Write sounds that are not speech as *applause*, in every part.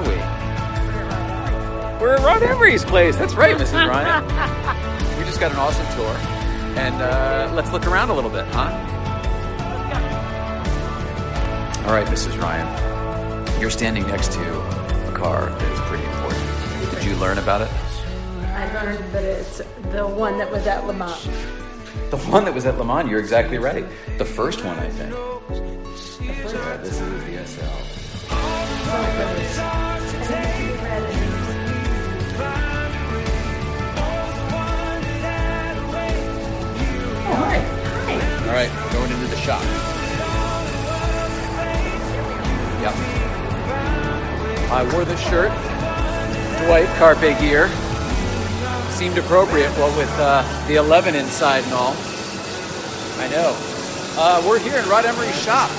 are we? We're at Rod Emory's place. That's right, Mrs. *laughs* Ryan. we just got an awesome tour. And uh, let's look around a little bit, huh? All right, Mrs. Ryan. You're standing next to a car that is pretty important. Did you learn about it? I learned that it's the one that was at Le Mans. The one that was at Le Mans, you're exactly right. The first one, I think. The Yeah, first this is the SL. Oh, hi. Hi. All right, going into the shop. Yep. I wore the shirt. Dwight Carpe gear. Seemed appropriate, well, with uh, the 11 inside and all. I know. Uh, we're here in Rod Emory's shop. It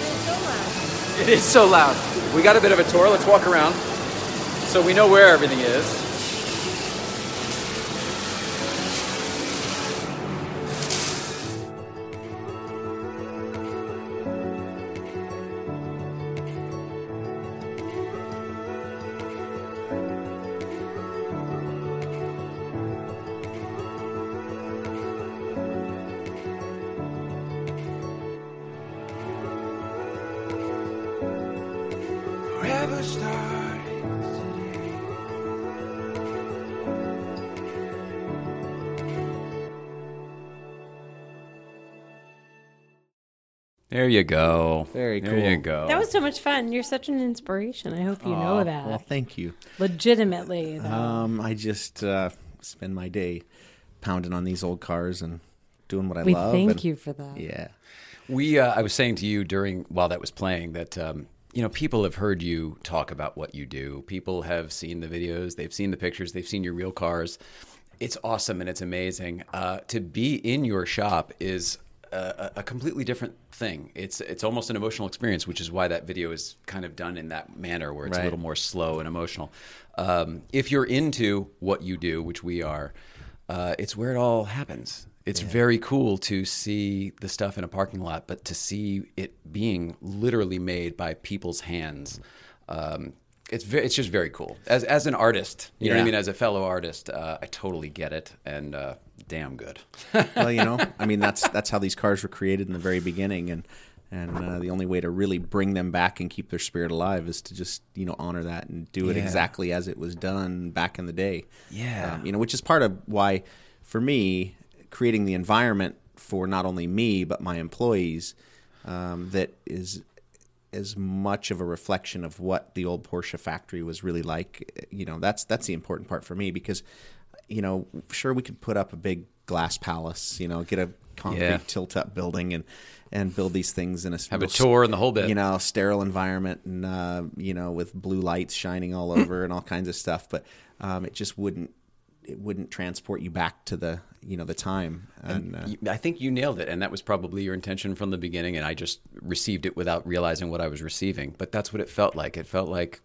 is so loud. It is so loud. We got a bit of a tour. Let's walk around so we know where everything is. There you go. Very There you go. That was so much fun. You're such an inspiration. I hope you know that. Well, thank you. Legitimately. though. Um, I just uh, spend my day pounding on these old cars and doing what I we love. thank and- you for that. Yeah. We, uh, I was saying to you during while that was playing that um, you know people have heard you talk about what you do. People have seen the videos, they've seen the pictures, they've seen your real cars. It's awesome and it's amazing. Uh, to be in your shop is a, a completely different thing. It's it's almost an emotional experience, which is why that video is kind of done in that manner, where it's a little more slow and emotional. Um, if you're into what you do, which we are, uh, it's where it all happens. It's very cool to see the stuff in a parking lot, but to see it being literally made by people's hands, um, it's ve- it's just very cool. As as an artist, you know what I mean. As a fellow artist, uh, I totally get it, and uh, damn good. *laughs* well, you know, I mean, that's that's how these cars were created in the very beginning, and and uh, the only way to really bring them back and keep their spirit alive is to just you know honor that and do it Yeah. exactly as it was done back in the day. Yeah. um, you know, which is part of why, for me, creating the environment for not only me but my employees um, that is as much of a reflection of what the old Porsche factory was really like. You know, that's that's the important part for me because, you know, sure we could put up a big glass palace, you know, get a concrete Yeah. tilt-up building and and build these things in a Have a tour and the whole bit. you know, sterile environment and uh, you know with blue lights shining all over and all kinds of stuff, but um, it just wouldn't it wouldn't transport you back to the you know the time and, uh, I think you nailed it, and that was probably your intention from the beginning. And I just received it without realizing what I was receiving. But that's what it felt like. It felt like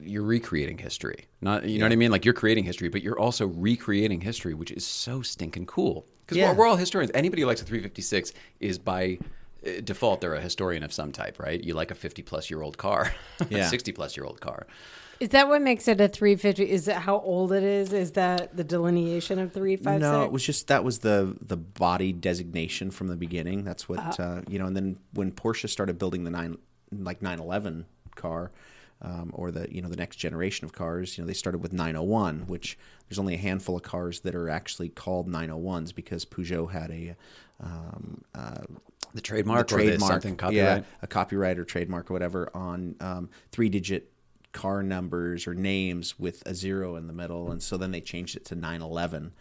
you're recreating history. Not you know what I mean? Like you're creating history, but you're also recreating history, which is so stinking cool. Because Yeah. we're, we're all historians. Anybody who likes a 356 is by uh, default they're a historian of some type, right? You like a 50 plus year old car, *laughs* Yeah. a 60 plus year old car. Is that what makes it a 350? Is it how old it is? Is that the delineation of 356? No, it was just that was the the body designation from the beginning. That's what Uh-huh. uh, you know. And then when Porsche started building the nine like 911 car, um, or the you know the next generation of cars, you know they started with 901, which there's only a handful of cars that are actually called 901s because Peugeot had a um, uh, The trademark, the trademark, something yeah, copyright. a copyright or trademark or whatever on um, three digit car numbers or names with a zero in the middle, and so then they changed it to 911.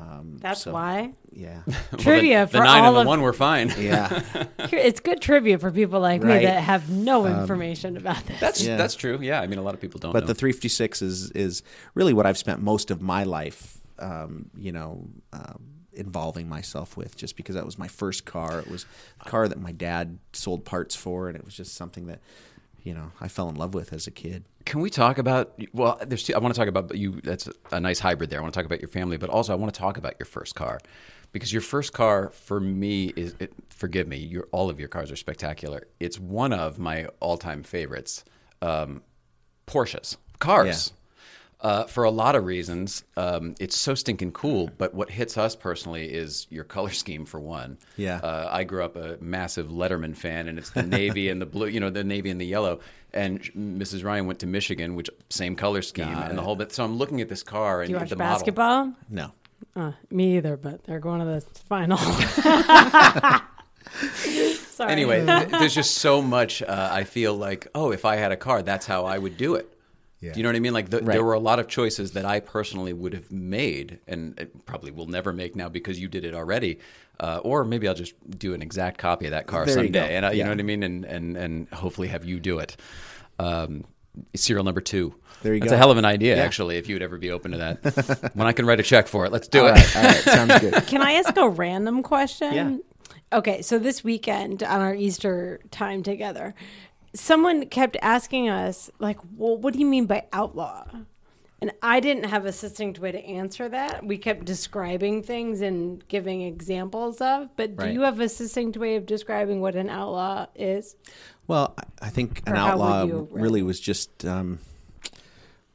Um, That's so- why. Yeah, *laughs* Trivia the, the for nine all and the of one were fine. *laughs* yeah, *laughs* it's good trivia for people like Right. me that have no information about this. That's Yeah. that's true. Yeah, I mean a lot of people don't. but know. the 356 is is really what I've spent most of my life, um, you know, um, involving myself with, just because that was my first car. It was a car that my dad sold parts for, and it was just something that, you know, I fell in love with as a kid. Can we talk about? Well, there's. Two, I want to talk about you. That's a nice hybrid there. I want to talk about your family, but also I want to talk about your first car, because your first car for me is. It, forgive me. Your all of your cars are spectacular. It's one of my all-time favorites. Um, Porsches, cars. Uh, for a lot of reasons, um, it's so stinking cool. But what hits us personally is your color scheme, for one. Yeah. Uh, I grew up a massive Letterman fan, and it's the navy and the blue, you know, the navy and the yellow. And Mrs. Ryan went to Michigan, which same color scheme and the whole bit. So I'm looking at this car and Do you watch the model. basketball? No. Uh, me either, but they're going to the final. *laughs* Sorry. Anyway, th- *laughs* there's just so much. Uh, I feel like, oh, if I had a car, that's how I would do it. Yeah. Do you know what I mean? Like, the, Right. there were a lot of choices that I personally would have made, and probably will never make now because you did it already. Uh, or maybe I'll just do an exact copy of that car There someday, go. and uh, you know what I mean, and and and hopefully have you do it. Um, serial number two. There you That's go. a hell of an idea, Yeah. actually. If you would ever be open to that, *laughs* when I can write a check for it, let's do All it. right. All right. Sounds good. *laughs* Can I ask a random question? Yeah. Okay, so this weekend on our Easter time together, someone kept asking us, like, well, what do you mean by outlaw? And I didn't have a succinct way to answer that. We kept describing things and giving examples of, but do Right. you have a succinct way of describing what an outlaw is? Well, I- think an Or outlaw really was just um,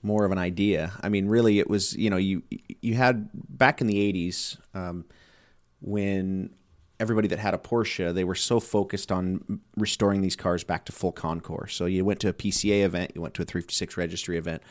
more of an idea. I mean, really, it was you know you you had back in the '80s um, when everybody that had a Porsche they were so focused on restoring these cars back to full Concours. So you went to a PCA event, you went to a 356 registry event,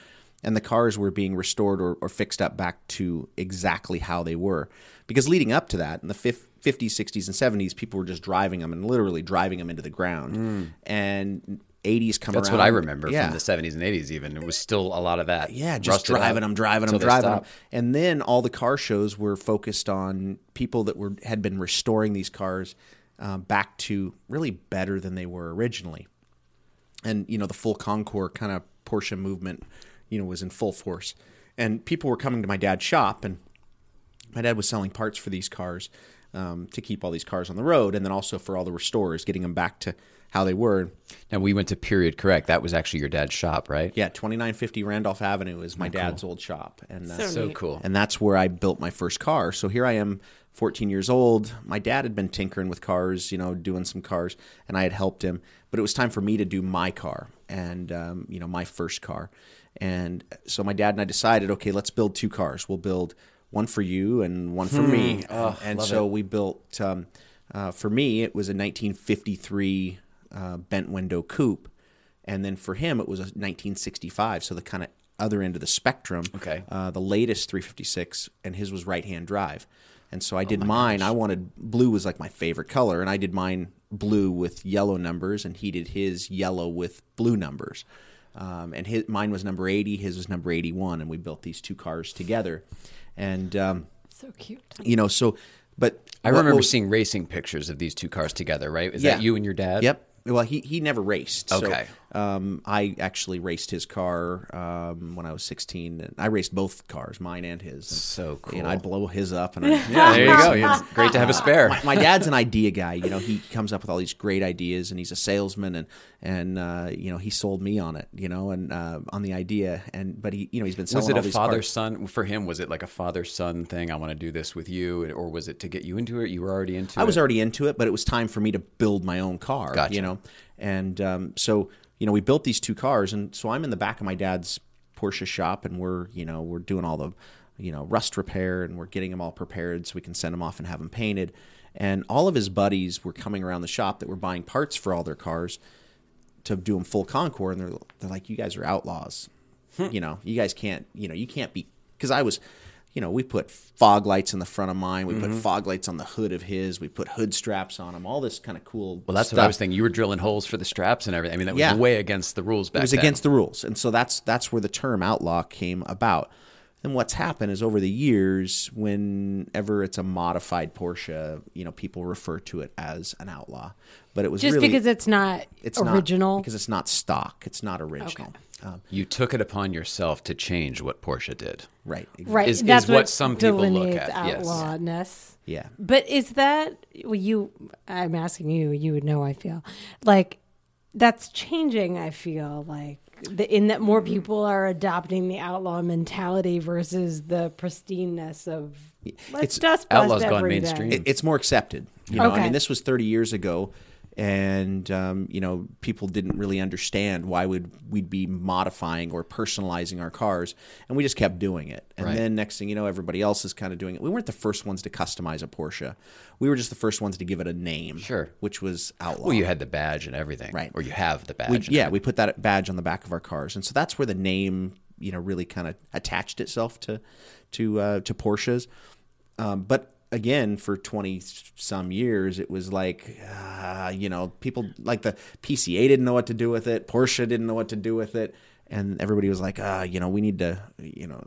and the cars were being restored or, or fixed up back to exactly how they were. Because leading up to that, in the 50s, 60s, and 70s, people were just driving them and literally driving them into the ground. Mm. And 80s come. That's around. what I remember yeah. from the 70s and 80s. Even it was still a lot of that. Yeah, just driving them, driving them, driving them. And then all the car shows were focused on people that were had been restoring these cars um, back to really better than they were originally. And you know, the full Concours kind of Porsche movement, you know, was in full force. And people were coming to my dad's shop, and my dad was selling parts for these cars um, to keep all these cars on the road, and then also for all the restorers, getting them back to how they were. Now we went to Period Correct. That was actually your dad's shop, right? Yeah, twenty nine fifty Randolph Avenue is my dad's old shop, and uh, So So cool. and that's where I built my first car. So here I am, 14 years old. My dad had been tinkering with cars, you know, doing some cars, and I had helped him. But it was time for me to do my car, and um, you know, my first car. And so my dad and I decided, okay, let's build two cars. We'll build one for you and one for me. and so we built. Um, uh, for me, it was a 1953 uh, bent window coupe, and then for him, it was a 1965. So the kind of other end of the spectrum Okay. uh, the latest 356, and his was right hand drive. And so I Oh did mine. I wanted blue was like my favorite color, and I did mine blue with yellow numbers, and he did his yellow with blue numbers. Um, and his, mine was number 80, his was number 81, and we built these two cars together. And um, So cute. you know, so but I what- remember what- seeing racing pictures of these two cars together. Right? Is Yeah. that you and your dad? Yep. Well, he he never raced. So, Okay. Um, I actually raced his car um, when I was 16, and I raced both cars, mine and his. And, So cool. And I'd blow his up, and I, Yeah, there you go. *laughs* It's great to have a spare. my, my dad's an idea guy. You know, he comes up with all these great ideas, and he's a salesman, and and uh, you know he sold me on it. You know, and uh, on the idea, and but he you know he's been selling Was it all a these father parts. son for him? Was it like a father son thing? I want to do this with you, or was it to get you into it? You were already into it. I was already into it, but it was time for me to build my own car. Gotcha. You know, and um, so you know we built these two cars, and so I'm in the back of my dad's Porsche shop, and we're you know we're doing all the you know rust repair, and we're getting them all prepared so we can send them off and have them painted. And all of his buddies were coming around the shop that were buying parts for all their cars to do them full Concours, and they're they're like, "You guys are outlaws. Hmm. you know, you guys can't. You know, you can't be." Because I was, you know, we put fog lights in the front of mine, we put mm-hmm. fog lights on the hood of his, we put hood straps on them, all this kind of cool. Well, that's stuff. what I was thinking. You were drilling holes for the straps and everything. I mean, that was Yeah. way against the rules back then. It was then. against the rules, and so that's that's where the term outlaw came about. And what's happened is over the years, whenever it's a modified Porsche, you know, people refer to it as an outlaw. But it was Just really, because it's not it's original. not, because it's not stock. It's not original. Um, You took it upon yourself to change what Porsche did. right. exactly. right. is- is that's what some people look delineates at, yes. Outlawedness. Yeah. But is that well, you? I'm asking you. You would know. I feel like that's changing. I feel like the, in that more people are adopting the outlaw mentality versus the pristineness of let's It's- dust bust Outlaw's gone every day. mainstream. it, it's more accepted. You know, I Okay. mean, this was 30 years ago, and um, you know people didn't really understand why would we'd be modifying or personalizing our cars, and we just kept doing it. And Right. then next thing you know, everybody else is kind of doing it. We weren't the first ones to customize a Porsche. We were just the first ones to give it a name, Sure. which was Outlaw. Well, you had the badge and everything, Right. Or you have the badge. We, yeah, everything. we put that badge on the back of our cars, and so that's where the name, you know, really kind of attached itself to to uh, to Porsches. Um, but again, for twenty some years, it was like, uh, you know, people like the PCA didn't know what to do with it, Porsche didn't know what to do with it, and everybody was like, ah, you know, we need to, you know,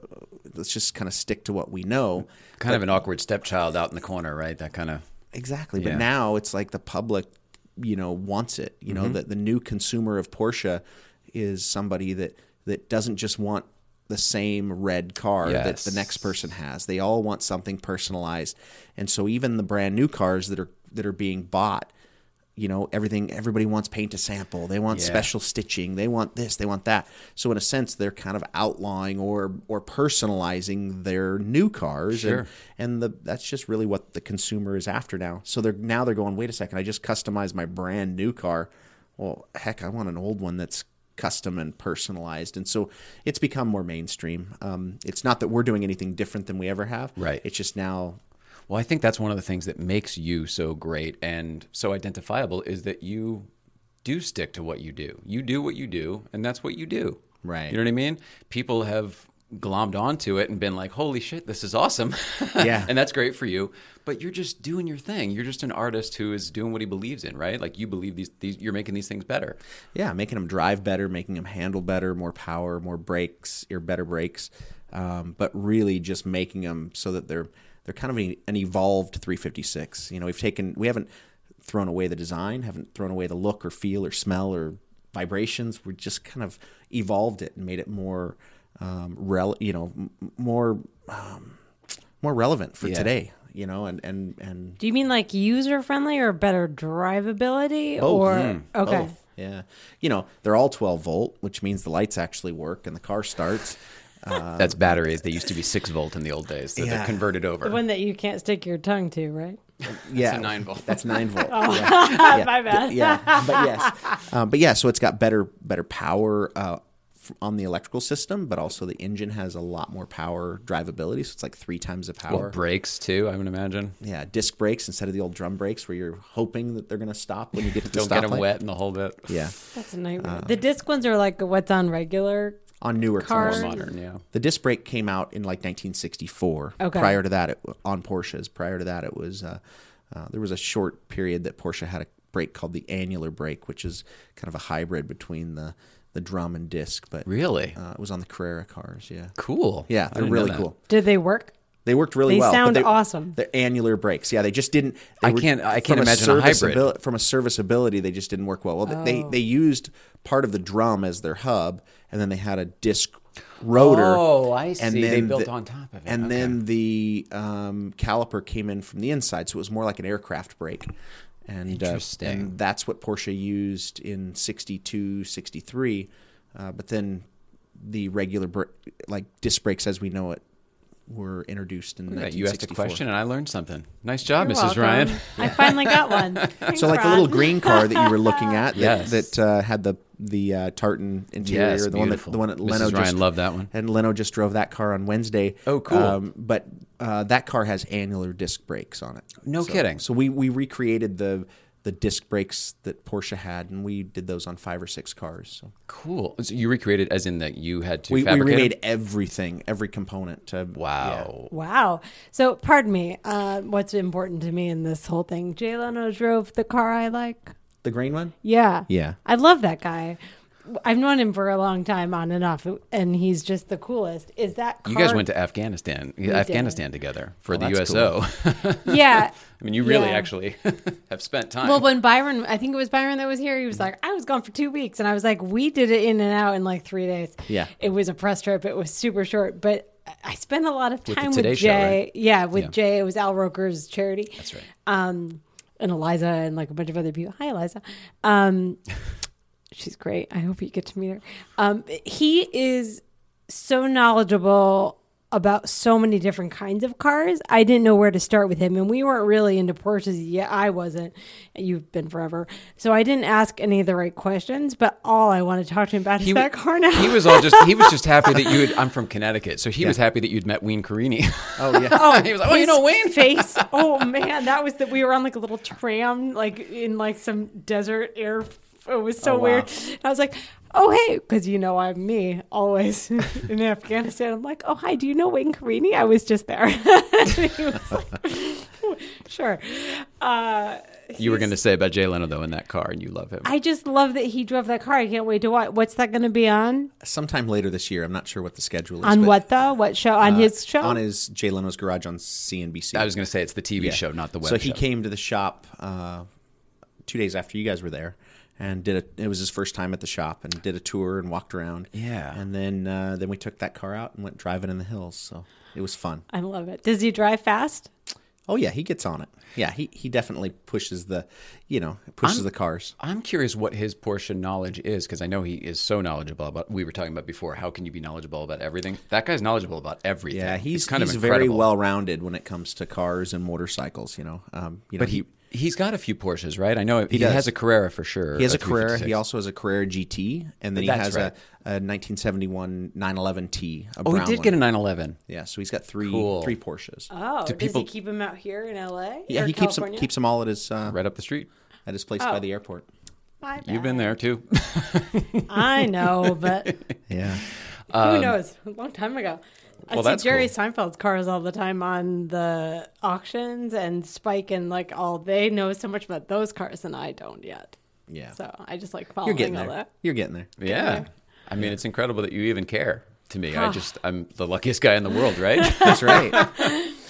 let's just kind of stick to what we know. kind of an awkward stepchild out in the corner, right? That kind of. Exactly. But now it's like the public, you know, wants it. You know, that the new consumer of Porsche is somebody that that doesn't just want the same red car that the next person has. They all want something personalized. And so even the brand new cars that are that are being bought, you know, everything everybody wants paint to sample. They want Yeah. special stitching. They want this, they want that. So in a sense they're kind of outlawing or or personalizing their new cars Sure. and and the that's just really what the consumer is after now. So they're now they're going, wait a second, I just customized my brand new car. Well, heck, I want an old one that's custom and personalized, and so it's become more mainstream. Um, it's not that we're doing anything different than we ever have. Right. It's just now. Well, I think that's one of the things that makes you so great and so identifiable is that you do stick to what you do. You do what you do, and that's what you do. Right. You know what I mean? People have glommed onto it and been like, "Holy shit, this is awesome!" *laughs* Yeah. and that's great for you. But you're just doing your thing. You're just an artist who is doing what he believes in, right? Like you believe these, these you're making these things better. yeah, making them drive better, making them handle better, more power, more brakes, or better brakes, um, but really just making them so that they're they're kind of an evolved 356. You know, we've taken we haven't thrown away the design, haven't thrown away the look or feel or smell or vibrations. We just kind of evolved it and made it more um, rel- you know, m- more um, more relevant for Yeah. today. You know, and and and Do you mean like user friendly or better drivability? Both. Or Mm, okay, both. Yeah. You know, they're all 12 volt, which means the lights actually work and the car starts. Uh, *laughs* That's batteries. They used to be six volt in the old days, so Yeah. they're converted over. the one that you can't stick your tongue to, right? yeah. a 9 volt. That's 9 volt. *laughs* Oh. Yeah. *laughs* Yeah. My bad. yeah. But yes. Um, but yeah, so it's got better better power uh, f- on the electrical system, but also the engine has a lot more power drivability, so it's like 3 times the power. Well, brakes too, I would imagine. yeah, disc brakes instead of the old drum brakes where you're hoping that they're going to stop when you get to *laughs* the Don't get them stoplight. wet and the whole bit. Yeah. That's a nightmare. Uh, the disc ones are like what's on regular. On newer Cars. cars. Modern, yeah. The disc brake came out in like 1964. Okay. Prior to that, it, on Porsches. Prior to that, it was uh, uh, there was a short period that Porsche had a brake called the annular brake, which is kind of a hybrid between the the drum and disc. But Really? uh, it was on the Carrera cars. Yeah. Cool. Yeah, they're really cool. Did they work? They worked really They well. but sound they- awesome. They're annular brakes. Yeah, they just didn't. They I were- can't- I can't from imagine a hybrid. serviceabil- From a serviceability, they just didn't work well. Well, they Oh. they used part of the drum as their hub, and then they had a disc rotor. Oh, I and see. They built the- on top of it. And Okay. then the um, caliper came in from the inside, so it was more like an aircraft brake. And, uh, and that's what Porsche used in 62, 63. Uh, but then the regular br- like disc brakes as we know it were introduced in Look at that. You asked a question and I learned something. Nice job, You're Mrs. welcome. Ryan. I finally got one. Thanks, *laughs* So like the little green car that you were looking at, that, Yes. that uh, had the the uh, tartan interior, Yes, the one that the one that Mrs. Leno Ryan just loved that one. and Leno just drove that car on Wednesday. Oh, cool. Um, but uh, that car has annular disc brakes on it. No So- kidding. So we we recreated the the disc brakes that Porsche had, and we did those on five or six cars. So Cool. So you recreated as in that you had to we, we remade them? everything, every component. To, Wow. Wow. So, pardon me. Uh, what's important to me in this whole thing? Jay Leno drove the car I like. The green one. Yeah. Yeah. I love that guy. I've known him for a long time on and off, and he's just the coolest. Is that car? You guys went to Afghanistan, Afghanistan together for the that's USO. *laughs* Yeah. I mean, you really Yeah. actually *laughs* have spent time. Well, when Byron, I think it was Byron that was here, he was like, I was gone for two weeks. And I was like, we did it in and out in like three days. Yeah. It was a press trip. It was super short, but I spent a lot of time with, Today Show, Jay. right? Yeah, with Yeah. Jay. It was Al Roker's charity. That's right. Um, and Eliza and like a bunch of other people. Hi, Eliza. Um, *laughs* she's great. I hope you get to meet her. Um, he is so knowledgeable about so many different kinds of cars. I didn't know where to start with him, and we weren't really into Porsches. yet. I wasn't. You've been forever, so I didn't ask any of the right questions. But all I want to talk to him about is He, that car now. he was all just he was just happy that *laughs* you had I'm from Connecticut, so he was happy that you'd met Wayne Carini. Oh *laughs* yeah. Oh, *laughs* he was like, Oh, you know Wayne? face. Oh man, that was that we were on like a little tram, like in like some desert air. It was so Oh, wow. weird. I was like, "Oh hey," because you know I'm me always *laughs* in Afghanistan. I'm like, "Oh hi, do you know Wayne Carini? I was just there." *laughs* was like, *laughs* "Sure." Uh, you were going to say about Jay Leno though in that car, and you love him. I just love that he drove that car. I can't wait to watch. What's that going to be on? Sometime later this year. I'm not sure what the schedule is. On but, what though? What show? On his show? On his Jay Leno's Garage on CNBC. I was going to say it's the TV Yeah. show, not the web So he show. came to the shop uh, two days after you guys were there, and did a. It was his first time at the shop, and did a tour and walked around. Yeah. and then uh, then we took that car out and went driving in the hills. So it was fun. I love it. Does he drive fast? Oh yeah, he gets on it. Yeah, he he definitely pushes the, you know, pushes I'm- the cars. I'm curious what his Porsche knowledge is because I know he is so knowledgeable about. We were talking about before. How can you be knowledgeable about everything? That guy's knowledgeable about everything. Yeah, he's It's kind he's of very well rounded when it comes to cars and motorcycles. You know, um, you know, But he he's got a few Porsches, right? I know he, does. has a Carrera for sure. He has a Carrera. He also has a Carrera GT, and then he has right. a, a 1971 911T. A Oh, he did one. get a 911. Yeah, so he's got three Cool. three Porsches. Oh, Do does people- he keep him out here in L.A.? yeah, or he keeps them keeps them all at his uh, Right up the street. at his place Oh. by the airport. My You've been there too. I know, but *laughs* Yeah, who knows? A long time ago. I Um, see that's Jerry cool. Seinfeld's cars all the time on the auctions and Spike and like all. They know so much about those cars and I don't yet. yeah. So I just like following You're getting all there. that. You're getting there. yeah. I mean, it's incredible that you even care. To me, I just I'm the luckiest guy in the world, right? *laughs* That's right. *laughs*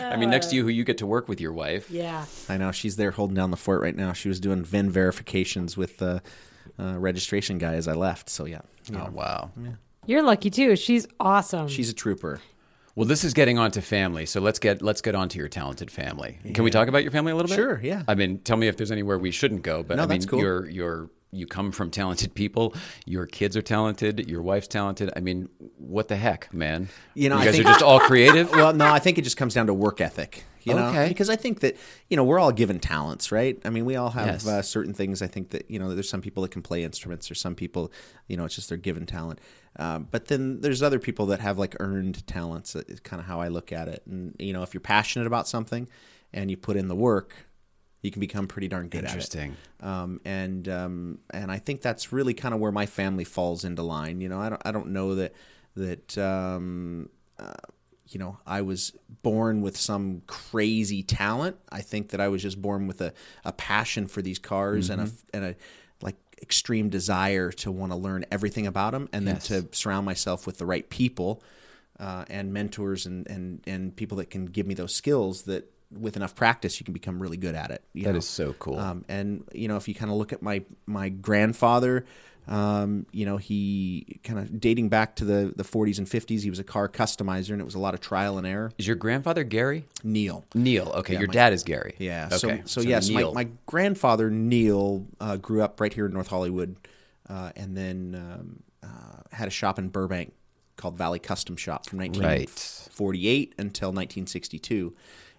I mean, next to you, who you get to work with your wife. Yeah. I know she's there holding down the fort right now. She was doing VIN verifications with the uh, registration guy as I left. So yeah, you Oh know, wow. You're lucky too. She's awesome. she's a trooper. Well, this is getting on to family, so let's get let's get on to your talented family. Can we talk about your family a little bit? Sure, yeah. I mean, tell me if there's anywhere we shouldn't go, but No, I mean, that's cool. you're you're you come from talented people. Your kids are talented. Your wife's talented. I mean, what the heck, man? You know, I guys think- are just all creative. *laughs* well, no, I think it just comes down to work ethic. You know, Okay. because I think that you know we're all given talents, right? I mean, we all have Yes. uh, certain things. I think that you know, there's some people that can play instruments, or some people, you know, it's just their given talent. Um, but then there's other people that have like earned talents. Is kind of how I look at it. And you know, if you're passionate about something and you put in the work, you can become pretty darn good Interesting. at it. Um, and um, and I think that's really kind of where my family falls into line. You know, I don't I don't know that that um, uh, you know I was born with some crazy talent. I think that I was just born with a, a passion for these cars and a and a like extreme desire to want to learn everything about them, and Yes. then to surround myself with the right people uh, and mentors and, and and people that can give me those skills that with enough practice you can become really good at it. That know? is so cool. Um, and you know, if you kind of look at my my grandfather, um, you know, he kind of dating back to the the 40s and 50s, he was a car customizer, and it was a lot of trial and error. is your grandfather Gary? Neil. Neil. Okay, your my- dad is Gary. Yeah. Okay. So, so, yes, my, Neil. my grandfather Neil uh, grew up right here in North Hollywood, uh, and then um, uh, had a shop in Burbank called Valley Custom Shop from 1948 until 1962,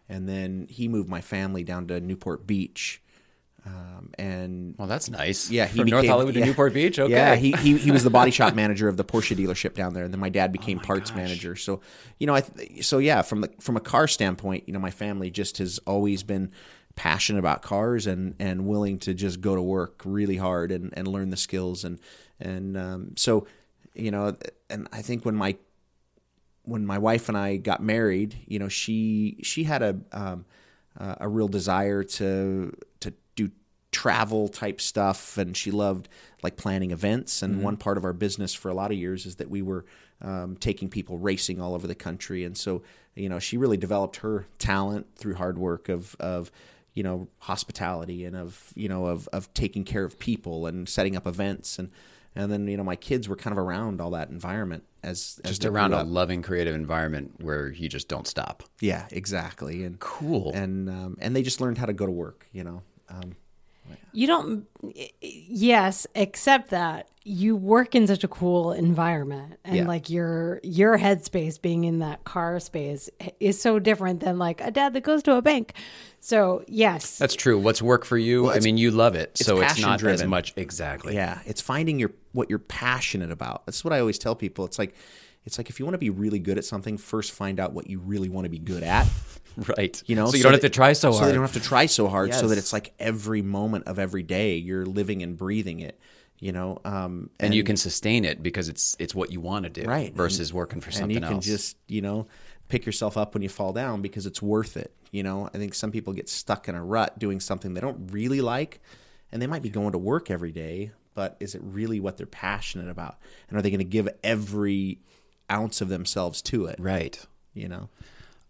and then he moved my family down to Newport Beach, um, and Well, that's nice. yeah, he from North became- Hollywood to. Newport Beach. Okay. Yeah, he, he he was the body shop *laughs* manager of the Porsche dealership down there, and then my dad became parts manager. So, you know, I th- so yeah, from the from a car standpoint, you know, my family just has always been passionate about cars and and willing to just go to work really hard and and learn the skills and and um, so you know, and I think when my when my wife and I got married, you know, she she had a um, uh, a real desire to to do travel type stuff, and she loved like planning events. And one part of our business for a lot of years is that we were um, taking people racing all over the country, and so you know, she really developed her talent through hard work of of you know hospitality and of you know of of taking care of people and setting up events. And and then you know my kids were kind of around all that environment as, as just they around a loving, creative environment where you just don't stop. Yeah, exactly. And Cool. And um, and they just learned how to go to work. You know. Um, You don't. Yes, except that you work in such a cool environment and Yeah. like your your headspace being in that car space is so different than like a dad that goes to a bank. So yes. That's true. What's work for you? I mean, you love it, so it's passion not as much exactly. Yeah, it's finding your what you're passionate about. That's what I always tell people. It's like it's like if you want to be really good at something, first find out what you really want to be good at. *laughs* Right. You know, so you don't have to try so So hard. they don't have to try so hard. So that it's like every moment of every day you're living and breathing it. You know, um, and you can sustain it because it's it's what you want to do, right Versus working for something and you can else. just you know pick yourself up when you fall down because it's worth it you know i think some people get stuck in a rut doing something they don't really like and they might be going to work every day but is it really what they're passionate about and are they going to give every ounce of themselves to it right. you know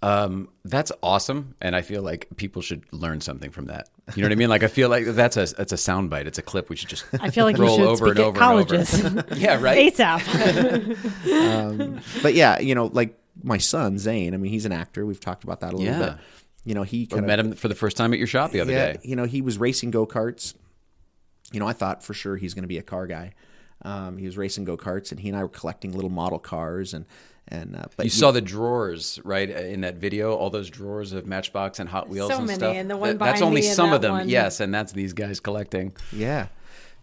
Um, that's awesome, and I feel like people should learn something from that. You know what I mean? Like I feel like that's a that's a soundbite. It's a clip we should just I feel like roll should over and over colleges. and *laughs* over. yeah, right. ASAP. *laughs* um, but yeah you know like my son zane i mean he's an actor we've talked about that a little Yeah. bit you know he I kind of met him for the first time at your shop the other yeah, day. you know, he was racing go karts. You know, I thought for sure he's going to be a car guy. Um, he was racing go karts, and he and I were collecting little model cars, and and uh, but You he- saw the drawers, right, in that video. All those drawers of Matchbox and Hot Wheels So and many, stuff. and the one That- that's only me and some of them. one. Yes, and that's these guys collecting. yeah,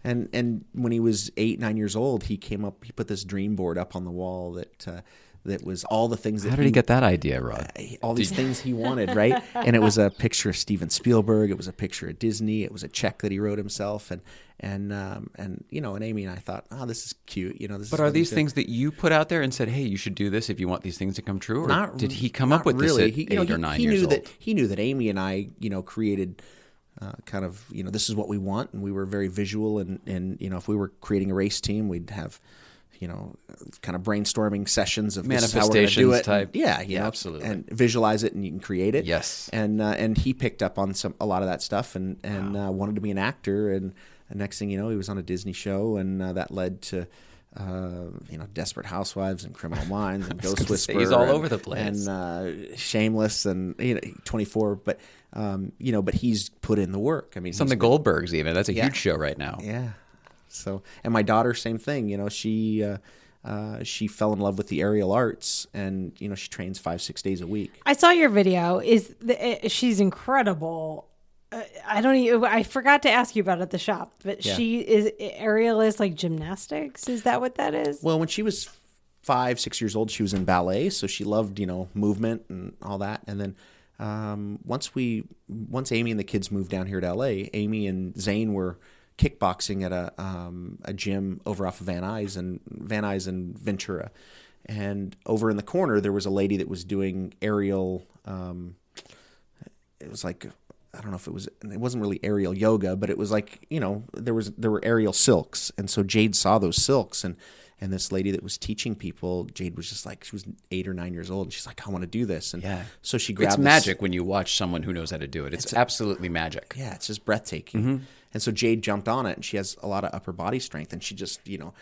and and when he was eight nine years old, he came up. He put this dream board up on the wall that. Uh, that was all the things that How did he get that idea, Rod? all these things he *laughs* wanted, right? And it was a picture of Steven Spielberg. It was a picture of Disney. It was a check that he wrote himself, and and um, and you know, and Amy and I thought, oh, this is cute. You know, this. But are really these good. things that you put out there and said, "Hey, you should do this if you want these things to come true"? Or not did he come up with really. this at he, eight you know, or he- nine he years knew old? that he knew that Amy and I, you know, created uh, kind of you know this is what we want, and we were very visual, and and you know if we were creating a race team, we'd have. You know, kind of brainstorming sessions of this is how we're do Manifestations it. type. Yeah, Yeah, know, absolutely. and visualize it, and you can create it. Yes. and uh, and he picked up on some a lot of that stuff, and and uh, wanted to be an actor, and the next thing you know, he was on a Disney show, and uh, that led to. Uh, you know, Desperate Housewives and Criminal *laughs* Minds and Ghost gonna Whisperer. he's all and- over the place. And uh, Shameless and you know, 24, but um, you know, but he's put in the work. I mean, Some of the Goldbergs, even that's a Yeah. huge show right now. yeah. So, and my daughter, same thing. You know, she uh, uh, she fell in love with the aerial arts, and you know, she trains five six days a week. I saw your video. Is the, uh, she's incredible. Uh, I don't. Even, I forgot to ask you about it at the shop, but Yeah. she is aerial is like gymnastics. Is that what that is? Well, when she was five, six years old, she was in ballet, so she loved you know movement and all that. And then um, once we, once Amy and the kids moved down here to LA, Amy and Zane were kickboxing at a um, a gym over off of Van Nuys and Van Nuys and Ventura. And over in the corner, there was a lady that was doing aerial. Um, it was like I don't know if it was it wasn't really aerial yoga, but it was like you know there was there were aerial silks, and so Jade saw those silks, and and this lady that was teaching people, Jade was just like she was eight or nine years old, and she's like I want to do this, and Yeah. so she grabbed it It's this- magic when you watch someone who knows how to do it. It's, absolutely magic. yeah, it's just breathtaking. Mm-hmm. And so Jade jumped on it, and she has a lot of upper body strength, and she just you know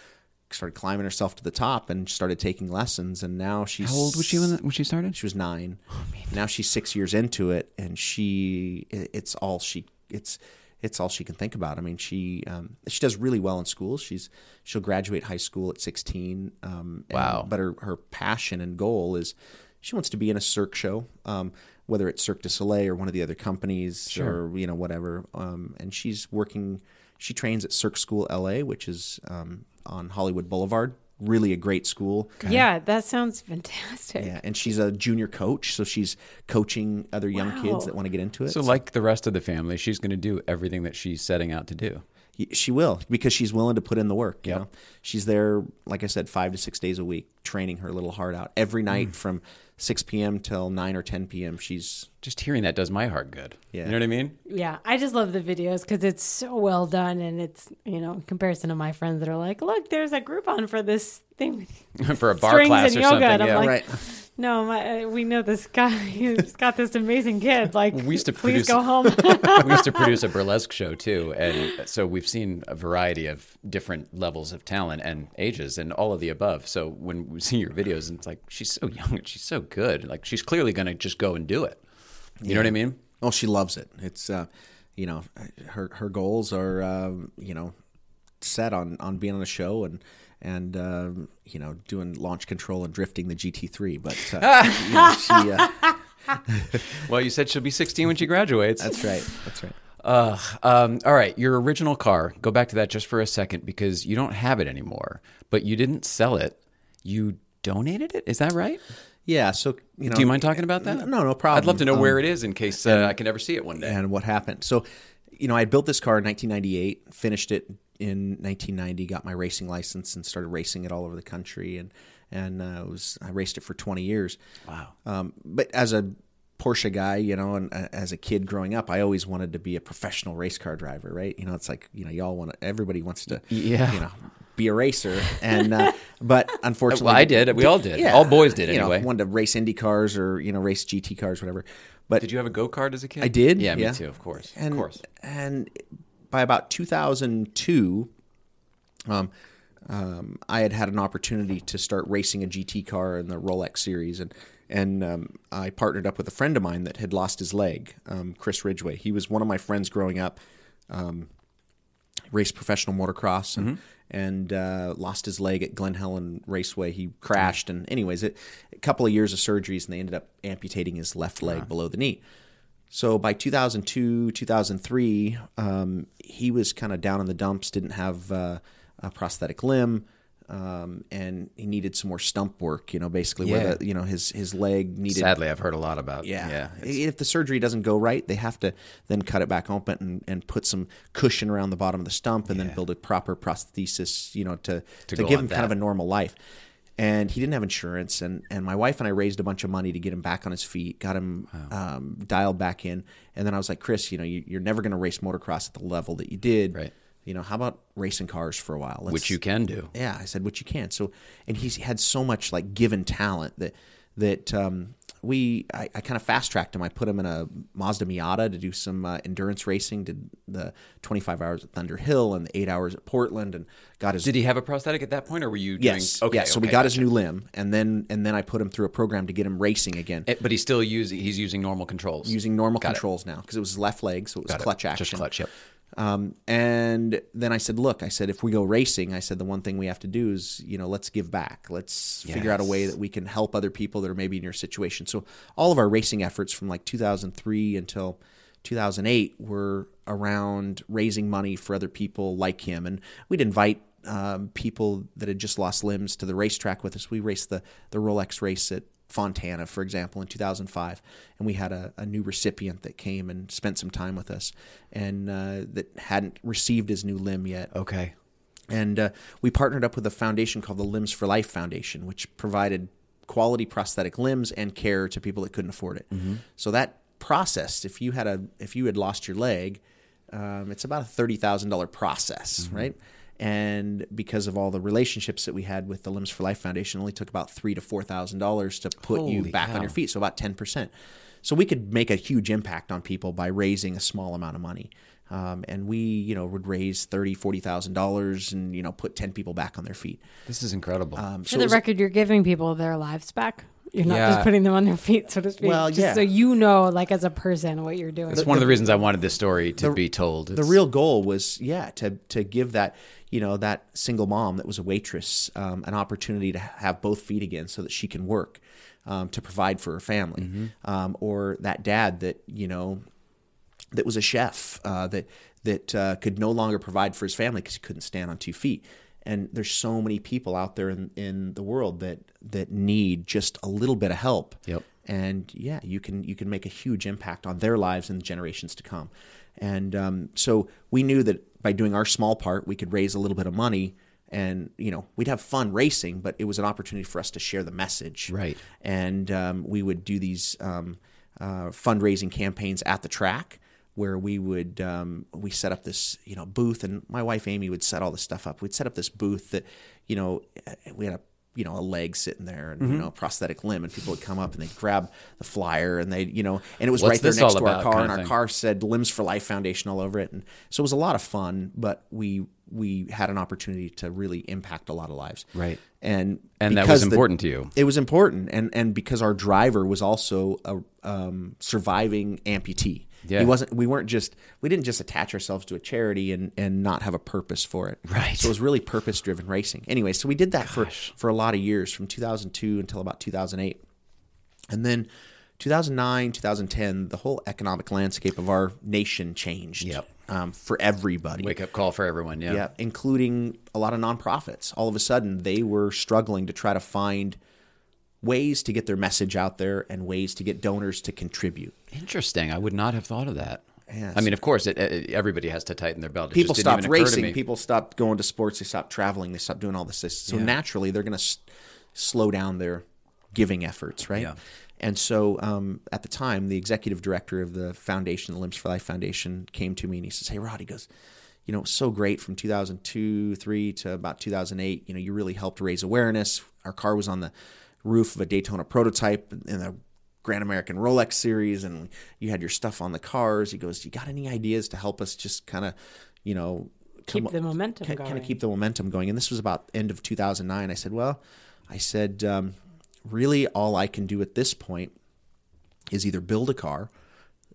started climbing herself to the top and started taking lessons, and now she's How old was she when, when she started? She was nine. now she's six years into it, and she it's all she it's it's all she can think about. I mean, she um, she does really well in school. She's she'll graduate high school at sixteen. Um, and- Wow. But her her passion and goal is she wants to be in a Cirque show. Um, whether it's Cirque du Soleil or one of the other companies or you know whatever, um, and she's working. She trains at Cirque School LA, which is um, on Hollywood Boulevard. Really a great school. Yeah, that sounds fantastic. Yeah, and she's a junior coach, so she's coaching other young Wow. kids that want to get into it. So, like the rest of the family, she's going to do everything that she's setting out to do. She will because she's willing to put in the work. You Yep. know, she's there, like I said, five to six days a week, training her little heart out every night Mm. from six p.m. till nine or ten p.m. She's Just hearing that does my heart good. Yeah. You know what I mean? Yeah, I just love the videos because it's so well done, and it's you know in comparison to my friends that are like, look, there's a Groupon for this thing, *laughs* For a bar class and or yoga, something. and I'm yeah. like, right. No, my, uh, we know this guy *laughs* He's got this amazing kid. Like, We used to please produce- go home. *laughs* we used to produce a burlesque show too, and so we've seen a variety of different levels of talent and ages and all of the above. So when we see your videos, and it's like she's so young and she's so good. Like she's clearly going to just go and do it. You know what I mean? Oh, she loves it. It's uh, you know, her her goals are uh, you know set on on being on a show and and uh, you know doing launch control and drifting the GT3. But uh, *laughs* you know, she, uh, *laughs* Well, you said she'll be 16 when she graduates. that's right. That's right. Uh, um, all right, your original car. Go back to that just for a second because you don't have it anymore, but you didn't sell it. You donated it. Is that right? Yeah. So you know, Do you mind talking about that? No, no problem. I'd love to know Um, where it is in case uh, I can ever see it one day. and what happened. So, you know, I built this car in 1998, finished it in 1990, got my racing license, and started racing it all over the country. And and uh, it was I raced it for 20 years. Wow. Um, but as a Porsche guy, you know, and uh, as a kid growing up, I always wanted to be a professional race car driver, right? You know, it's like you know, y'all want to, everybody wants to, Yeah. you know, be a racer, and uh, *laughs* but unfortunately, Well, I did. We all did. All boys did you know, anyway. wanted to race Indy cars or you know race GT cars, whatever. But Did you have a go kart as a kid? I did. Yeah, me too. Of course. And, of course. And by about 2002, um, um, I had had an opportunity to start racing a GT car in the Rolex series, and and um, I partnered up with a friend of mine that had lost his leg, um, Chris Ridgway. He was one of my friends growing up. Um, raced professional motocross and, and uh, lost his leg at Glen Helen Raceway. He crashed, and anyways, it, a couple of years of surgeries, and they ended up amputating his left leg below the knee. So by 2002, 2003, um, he was kind of down in the dumps, didn't have uh, a prosthetic limb, um, and he needed some more stump work. You know, basically Yeah. where the, you know his his leg needed. Sadly, I've heard a lot about. Yeah. yeah. If the surgery doesn't go right, they have to then cut it back open and, and put some cushion around the bottom of the stump and then build a proper prosthesis, you know, to, to, go give him kind of a normal life. And he didn't have insurance. And, and my wife and I raised a bunch of money to get him back on his feet, got him um, dialed back in. And then I was like, Chris, you know, you, you're never going to race motocross at the level that you did. Right. You know, how about racing cars for a while? Let's, Which you can do. yeah, I said, which you can." So, and he's had so much like given talent that that um, we I, I kind of fast tracked him. I put him in a Mazda Miata to do some uh, endurance racing. Did the 25 hours at Thunder Hill and the eight hours at Portland, and got his Did he have a prosthetic at that point, or were you doing? yes, Okay. yeah. So we okay, got his new limb, and then and then I put him through a program to get him racing again. Eh, But he's still using. He's using normal controls. Using normal Got it. controls now because it was his left leg, so it was Got it. clutch action. Just clutch. Yep. Um, and then I said, look, I said, if we go racing, I said, the one thing we have to do is, you know, let's give back. Let's figure out a way that we can help other people that are maybe in your situation. So all of our racing efforts from like 2003 until 2008 were around raising money for other people like him. And we'd invite um, people that had just lost limbs to the racetrack with us. We raced the, the Rolex race at Fontana, for example, in 2005, and we had a, a new recipient that came and spent some time with us, and uh, that hadn't received his new limb yet. Okay. And uh, we partnered up with a foundation called the Limbs for Life Foundation, which provided quality prosthetic limbs and care to people that couldn't afford it. So that process, if you had a if you had lost your leg, um, it's about a thirty thousand dollar process, right? And because of all the relationships that we had with the Limbs for Life Foundation, it only took about three to four thousand dollars to put you Holy back on your feet. So about ten percent. So we could make a huge impact on people by raising a small amount of money. Um, and we, you know, would raise thirty, forty thousand dollars, and you know, put ten people back on their feet. This is incredible. Um, For so it the was- record, you're giving people their lives back. You're not Yeah. just putting them on their feet, so to speak. Well, just yeah. so you know, like as a person, what you're doing. That's one of the reasons I wanted this story to be told. the real goal was yeah to to give that you know that single mom that was a waitress um, an opportunity to have both feet again so that she can work um, to provide for her family um, or that dad that you know that was a chef uh, that that uh, could no longer provide for his family because he couldn't stand on two feet. And there's so many people out there in, in the world that that need just a little bit of help. Yep. And yeah, you can you can make a huge impact on their lives and generations to come. And um, so we knew that by doing our small part, we could raise a little bit of money. And you know we'd have fun racing, but it was an opportunity for us to share the message Right. and um, we would do these um, uh, fundraising campaigns at the track where we would um, we set up this you know booth and my wife Amy would set all this stuff up we'd set up this booth that you know we had a you know a leg sitting there and Mm-hmm. you know a prosthetic limb and people would come up and they'd grab the flyer and they you know and it was What's right there next to our car kind and our thing. car said limbs for life foundation all over it and so it was a lot of fun but we we had an opportunity to really impact a lot of lives. Right. And And that was the- important to you. It was important, and and because our driver was also a um, surviving amputee. Yeah. He wasn't. We weren't just. We didn't just attach ourselves to a charity and and not have a purpose for it. Right. So it was really purpose driven racing. Anyway, so we did that for for a lot of years, from 2002 until about 2008, and then 2009, 2010, the whole economic landscape of our nation changed. Yep. Um, for everybody. Wake up call for everyone. Yeah. Yeah, including a lot of nonprofits. All of a sudden, they were struggling to try to find ways to get their message out there and ways to get donors to contribute. Interesting. I would not have thought of that. Yes. I mean, of course, it, it, everybody has to tighten their belt. It People stopped even occur to racing. People stopped going to sports. They stopped traveling. They stopped doing all this. So Yeah. naturally, they're going to s- slow down their giving efforts, right? Yeah. And so, um, at the time, the executive director of the foundation, the Limbs for Life Foundation, came to me and he says, "Hey, Rod," he goes, "You know, so great from 2002, three to about 2008. You know, you really helped raise awareness. Our car was on the roof of a Daytona prototype in the Grand American Rolex series, and you had your stuff on the cars." He goes, "You got any ideas to help us just kind of, you know?" Keep the momentum kind of going. keep the momentum going. And this was about end of 2009. I said, well, I said, um, really, all I can do at this point is either build a car,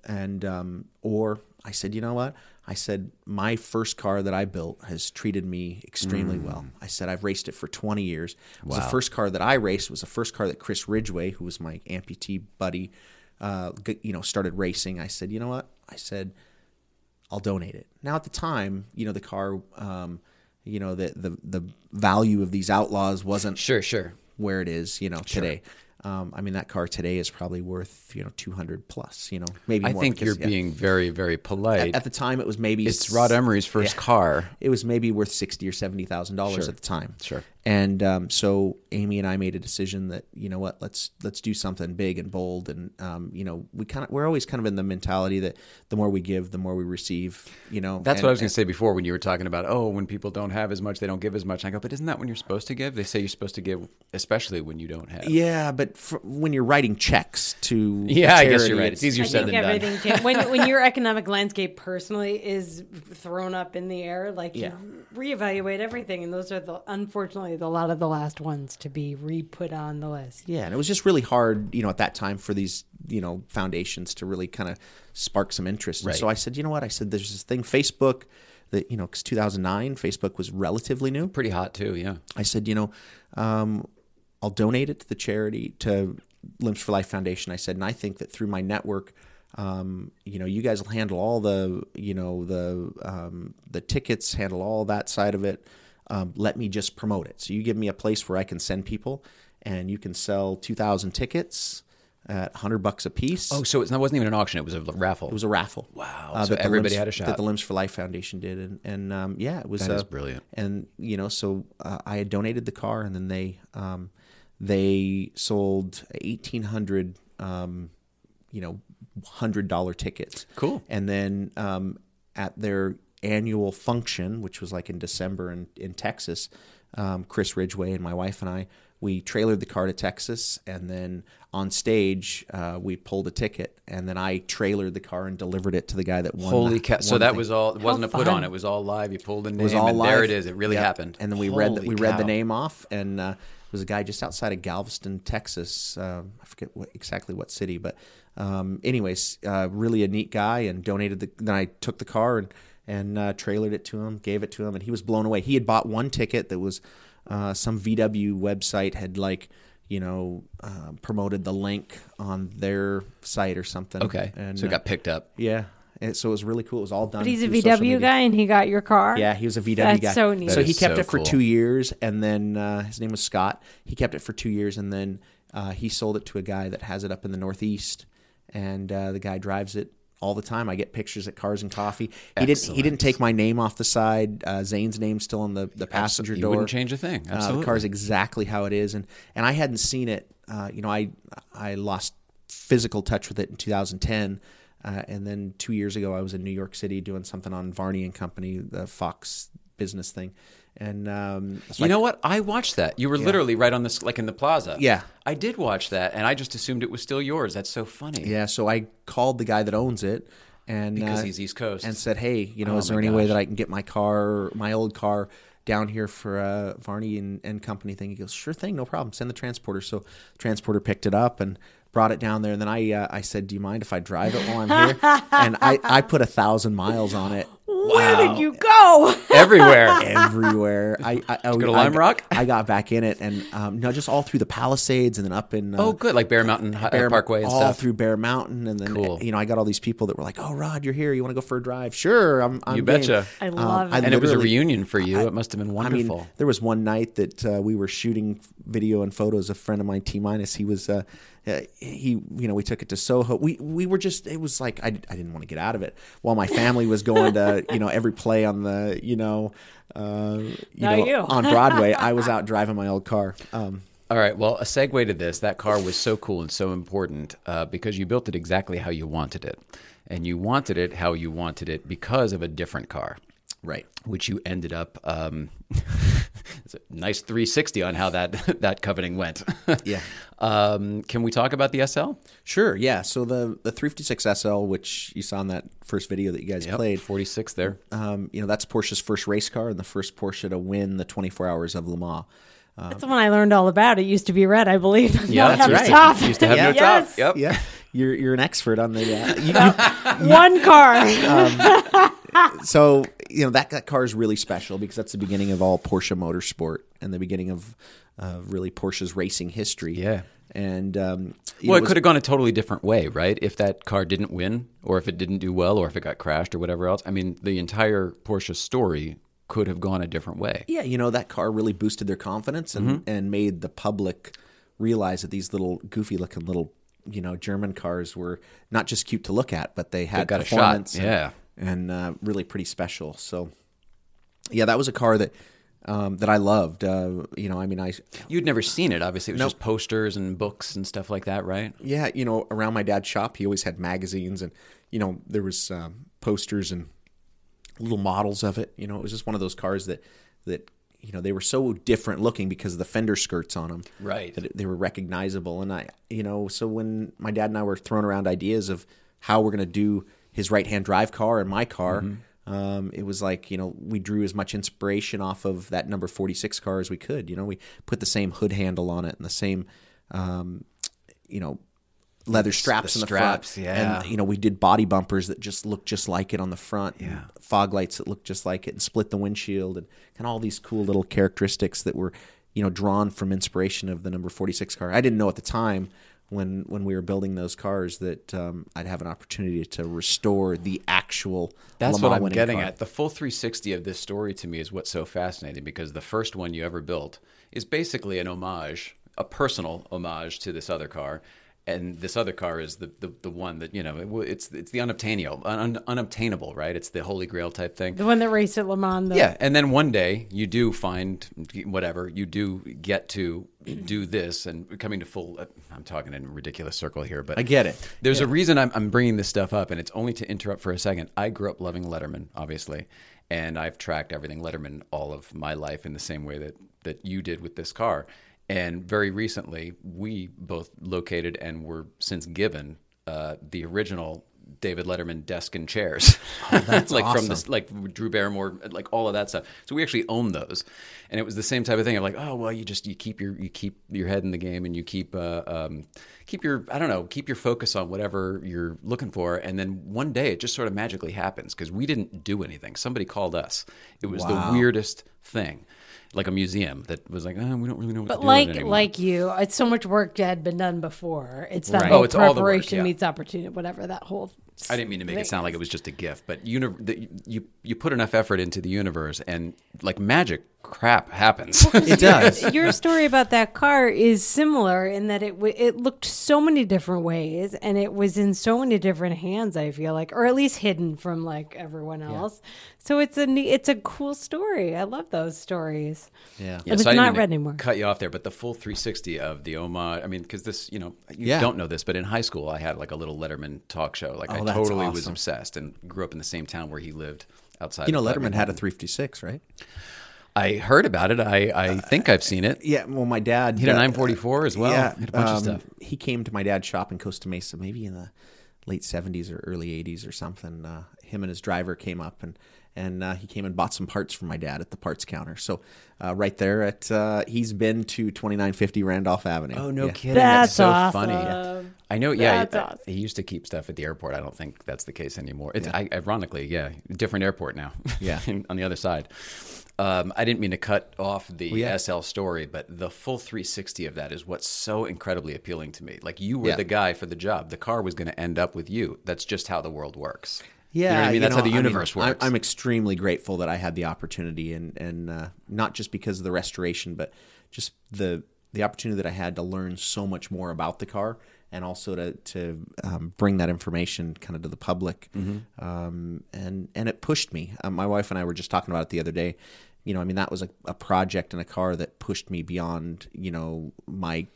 and um, or I said, you know what? I said my first car that I built has treated me extremely well. I said I've raced it for 20 years. It was the first car that I raced. Was the first car that Chris Ridgway, who was my amputee buddy, uh, you know, started racing. I said, you know what? I said I'll donate it. Now at the time, you know, the car, um, you know, the, the the value of these outlaws wasn't Sure, sure. Where it is, you know, today. Um, I mean, that car today is probably worth, you know, two hundred plus, you know, maybe. I more think because, you're yeah. being very, very polite. At, at the time, it was maybe it's Rod Emory's first yeah. car. It was maybe worth sixty or seventy thousand dollars Sure. at the time. Sure. And um, so Amy and I made a decision that you know what, let's let's do something big and bold, and um, you know we kind of we're always kind of in the mentality that the more we give, the more we receive. You know, That's and- what I was going to say before when you were talking about, oh, when people don't have as much, they don't give as much. I go, but isn't that when you're supposed to give? They say you're supposed to give, especially when you don't have. Yeah, but for, when you're writing checks to *laughs* Yeah, I guess you're right. It's easier I said think than done. everything can, when *laughs* when your economic landscape personally is thrown up in the air, like Yeah. you reevaluate everything, and those are the unfortunately the, a lot of the last ones to be re-put on the list. Yeah, and it was just really hard, you know, at that time for these, you know, foundations to really kind of spark some interest. And Right. so I said, you know what? I said, there's this thing, Facebook, that you know, because 2009, Facebook was relatively new. Pretty hot too, yeah. I said, you know, um, I'll donate it to the charity to Limbs for Life Foundation. I said, and I think that through my network, um, you know, you guys will handle all the, you know, the um, the tickets, handle all that side of it. Um, let me just promote it. So you give me a place where I can send people, and you can sell two thousand tickets at hundred bucks a piece. Oh, so it wasn't even an auction; it was a raffle. It was a raffle. Wow. Uh, So everybody Limbs- had a shot. That the Limbs for Life Foundation did, and and um, yeah, it was That is uh, brilliant. And you know, so uh, I had donated the car, and then they um, they sold eighteen hundred um, you know hundred dollar tickets. Cool. And then um, at their annual function, which was like in December in in Texas, um, Chris Ridgway and my wife and I we trailered the car to Texas, and then on stage uh, we pulled a ticket, and then I trailered the car and delivered it to the guy that won. Holy cow! So that thing. was all. It wasn't a put fun. on. It was all live. You pulled the name, It was all and live. there it is. It really Yep. happened. And then we read the, Holy we read the name off, and uh, it was a guy just outside of Galveston, Texas. Um, I forget what, exactly what city, but um, anyways, uh, really a neat guy, and donated the. Then I took the car and and uh, trailered it to him, gave it to him, and he was blown away. He had bought one ticket that was uh, some VW website had like. You know, uh, promoted the link on their site or something. Okay, and so it uh, got picked up. yeah, and so it was really cool. It was all done. But he's a VW guy, and he got your car. Yeah, he was a VW That's guy. so neat. So he kept so it for cool. two years, and then uh, his name was Scott. He kept it for two years, and then uh, he sold it to a guy that has it up in the Northeast, and uh, the guy drives it all the time. I get pictures at Cars and Coffee. He didn't. He didn't take my name off the side. Uh, Zane's name's still on the the passenger door. wouldn't change a thing. Uh, Absolutely. the car's exactly how it is, and and I hadn't seen it. Uh, you know, I I lost physical touch with it in 2010, uh, and then two years ago I was in New York City doing something on Varney and Company, the Fox business thing, and um, You know what? I watched that. You were literally right on this, like in the plaza. Yeah. I did watch that, and I just assumed it was still yours. That's so funny. Yeah, so I called the guy that owns it, and Because uh, he's East Coast. and said, "Hey, you know, Oh is there any way that I can get my car, my old car, down here for a Varney and, and company thing?" He goes, "Sure thing, no problem. Send the transporter." So the transporter picked it up and brought it down there. And then I uh, I said, "Do you mind if I drive it while I'm here?" *laughs* and I I put a thousand miles on it. Where did you go? *laughs* Everywhere. Everywhere, I, I, I go to I- Lime Rock? I got back in it, and um, no, just all through the Palisades, and then up in uh, oh, good. Like Bear Mountain Hi- Bear, Parkway and all stuff. through Bear Mountain, and then Cool. you know I got all these people that were like, "Oh, Rod, you're here. You want to go for a drive? Sure, I'm. I'm You game." betcha. I love I it. and it was a reunion for you. it must have been I mean, wonderful. there was one night that uh, we were shooting video and photos. Of a friend of mine, T minus, he was. Uh, uh, he, you know, we took it to Soho. We we were just. It was like I, I didn't want to get out of it. While my family was going to, *laughs* you know, every play on the, you know, uh, you Not know, you. on Broadway. I was out driving my old car. Um, All right. Well, a segue to this. That car was so cool and so important uh, because you built it exactly how you wanted it, and you wanted it how you wanted it because of a different car, right. which you ended up. Um, *laughs* it's a nice 360 on how that *laughs* that coveting went. *laughs* Yeah. Um, can we talk about the SL? Sure, yeah. So the the 356 SL, which you saw in that first video that you guys played, 46 there. um, you know, that's Porsche's first race car and the first Porsche to win the 24 Hours of Le Mans. That's the one I learned all about. It used to be red, I believe. Yeah, Not that's right. Top. Used to have no Yes. top. Yep. Yeah, you're you're an expert on the. Uh, *laughs* you, One car. you, so you know that that car is really special because that's the beginning of all Porsche motorsport and the beginning of uh, really Porsche's racing history. Yeah. and um, Well, know, it could have gone a totally different way, right? If that car didn't win, or if it didn't do well, or if it got crashed, or whatever else. I mean, the entire Porsche story could have gone a different way. yeah, you know that car really boosted their confidence and Mm-hmm. and made the public realize that these little goofy looking little you know German cars were not just cute to look at, but they had got a shot, performance and- yeah. and, uh, really pretty special. So yeah, that was a car that um, that I loved. Uh, you know, I mean, I You'd never seen it, obviously. It was Nope. just posters and books and stuff like that, right? yeah, you know, around my dad's shop, he always had magazines, and you know, there was um, posters and little models of it. You know, it was just one of those cars that that you know they were so different looking because of the fender skirts on them, Right. That they were recognizable. And I, you know, so when my dad and I were throwing around ideas of how we're going to do his right hand drive car and my car. Um, it was like you know we drew as much inspiration off of that number 46 car as we could you know we put the same hood handle on it and the same um, you know leather straps the in the straps, front. yeah. And you know, we did body bumpers that just looked just like it on the front. Yeah. Fog lights that looked just like it and split the windshield and kind of all these cool little characteristics that were, you know, drawn from inspiration of the number 46 car. I didn't know at the time when when we were building those cars that um, I'd have an opportunity to restore the actual That's what I'm getting car. at. The full 360 of this story to me is what's so fascinating because the first one you ever built is basically an homage, a personal homage to this other car. And this other car is the, the, the one that, you know, it, it's it's the unobtainable, un, unobtainable, right? It's the holy grail type thing. the one that raced at Le Mans. The, Yeah, and then one day you do find whatever you do get to do this and coming to full. Uh, I'm talking in a ridiculous circle here, but I get it. There's a reason I'm, I'm bringing this stuff up, and it's only to interrupt for a second. I grew up loving Letterman, obviously, and I've tracked everything Letterman all of my life in the same way that that you did with this car. And very recently, we both located and were since given uh, the original David Letterman desk and chairs, that's *laughs* like from awesome. this, like Drew Barrymore, like all of that stuff. So we actually own those, and it was the same type of thing. of like, oh well, you just you keep your you keep your head in the game, and you keep uh, um, keep your I don't know, keep your focus on whatever you're looking for, and then one day it just sort of magically happens because we didn't do anything. Somebody called us. It was the weirdest thing, like a museum that was like, oh, we don't really know what But to do like with it anymore. like you, it's so much work that had been done before. It's that Right. whole Oh, it's the work, preparation yeah. meets opportunity, whatever that whole. I didn't mean to make thing it sound like it was just a gift, but uni- the, you you put enough effort into the universe, and like magic crap happens. It does. Your story about that car is similar in that it w- it looked so many different ways, and it was in so many different hands. I feel like, or at least hidden from like everyone else. So it's a ne- it's a cool story. I love those stories. Yeah. Yeah, But it's I didn't not mean to red anymore. Cut you off there, but the full 360 of the homage. I mean, because this, you know, you Yeah. don't know this, but in high school, I had like a little Letterman talk show. Like I Oh, that's totally was obsessed, and grew up in the same town where he lived outside. You know, of Letterman had a 356, right? I heard about it. I I think I've seen it. Yeah. Well, my dad He had a uh, 944 as well. Yeah, He had a bunch of um, stuff. He came to my dad's shop in Costa Mesa, maybe in the late '70s or early '80s or something. Uh, him and his driver came up and and uh, he came and bought some parts for my dad at the parts counter. So uh, right there at uh, he's been to 2950 Randolph Avenue. Oh no Yeah. kidding! That's That's, so awesome. funny. Yeah. I know. Yeah, That's I- awesome. he used to keep stuff at the airport. I don't think that's the case anymore. It's I, ironically, yeah, different airport now. Yeah. *laughs* on the other side. Um, I didn't mean to cut off the yeah. SL story, but the full 360 of that is what's so incredibly appealing to me. Like you were Yeah. the guy for the job. The car was going to end up with you. That's just how the world works. Yeah, you know I mean. That's how the know, I mean, universe works. I'm extremely grateful that I had the opportunity, and and uh, not just because of the restoration, but just the the opportunity that I had to learn so much more about the car, and also to to um, bring that information kind of to the public. Mm-hmm. Um, and and it pushed me. Um, my wife and I were just talking about it the other day. You know, I mean, that was a, a project in a car that pushed me beyond you know my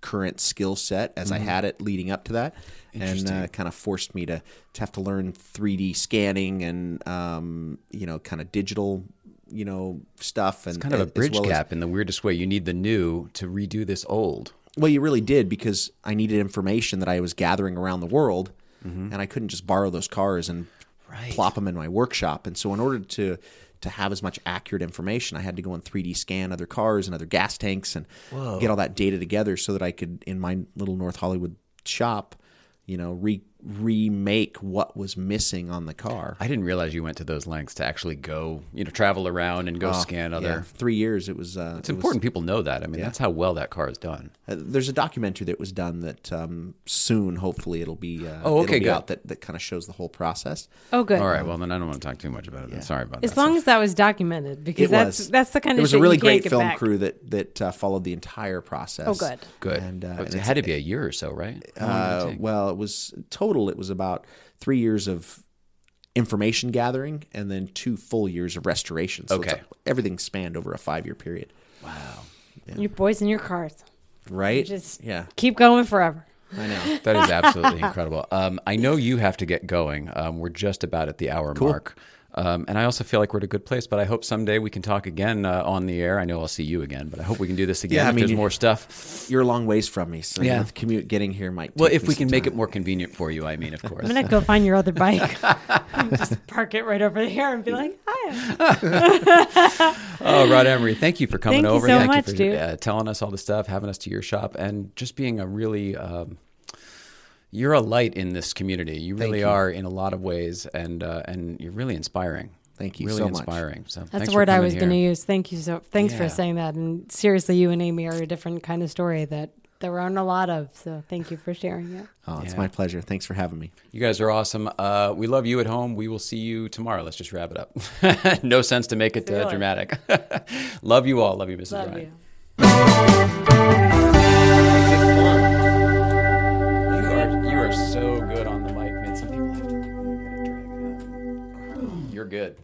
current skill set as I had it leading up to that, and uh, kind of forced me to to have to learn 3D scanning and um, you know kind of digital you know stuff and kind of a bridge well as- gap in the weirdest way. You need the new to redo this old. well, you really did because I needed information that I was gathering around the world, and I couldn't just borrow those cars and Right. plop them in my workshop. And so, in order to to have as much accurate information, I had to go and 3D scan other cars and other gas tanks and get all that data together so that I could, in my little North Hollywood shop, you know, re- remake what was missing on the car. I didn't realize you went to those lengths to actually go, you know, travel around and go scan other. Oh, Yeah, three years. It was. Uh, It's important people know that. I mean, that's how well that car is done. Uh, there's a documentary that was done that um, soon, hopefully, it'll be. Uh, Oh, okay, it'll be good. out that, that kind of shows the whole process. Oh, good. All right. Well, then I don't want to talk too much about it. then. Sorry about As that. As long as that was documented, because It that's was. that's the kind There of was shit a really great film back. crew that that uh, followed the entire process. Oh, good. good. And, uh, But and it had to be a year or so, right? How long did it Uh, well, it was total. It was about three years of information gathering and then two full years of restoration. So Okay. a- everything spanned over a five year period. wow. You boys in your cars, Right? just yeah, keep going forever. I know. *laughs* That is absolutely *laughs* incredible. Um, I know you have to get going. Um, we're just about at the hour mark. Um, and I also feel like we're at a good place, but I hope someday we can talk again uh, on the air. I know I'll see you again, but I hope we can do this again Yeah, I mean, there's more stuff. You're a long ways from me, so Yeah. the commute getting here might. Well, if me we some can make time. it more convenient for you, I mean, of course. I'm gonna go find your other *laughs* bike. *laughs* just park it right over here and be like, "Hi." *laughs* Oh, Rod Emory, thank you for coming Thank you over. so thank much, you for dude. Uh, telling us all the stuff, having us to your shop, and just being a really. Um, you're a light in this community. You really you. are in a lot of ways, and uh, and you're really inspiring. Thank you Really so much. inspiring. So That's the word I was going to use. Thank you so. Thanks Yeah. for saying that. And seriously, you and Amy are a different kind of story that there aren't a lot of. So thank you for sharing it. Oh, it's Yeah. my pleasure. Thanks for having me. You guys are awesome. Uh, we love you at home. We will see you tomorrow. Let's just wrap it up. *laughs* no sense to make it uh, dramatic. *laughs* love you all. Love you, Mrs. Love Bryant. you. good.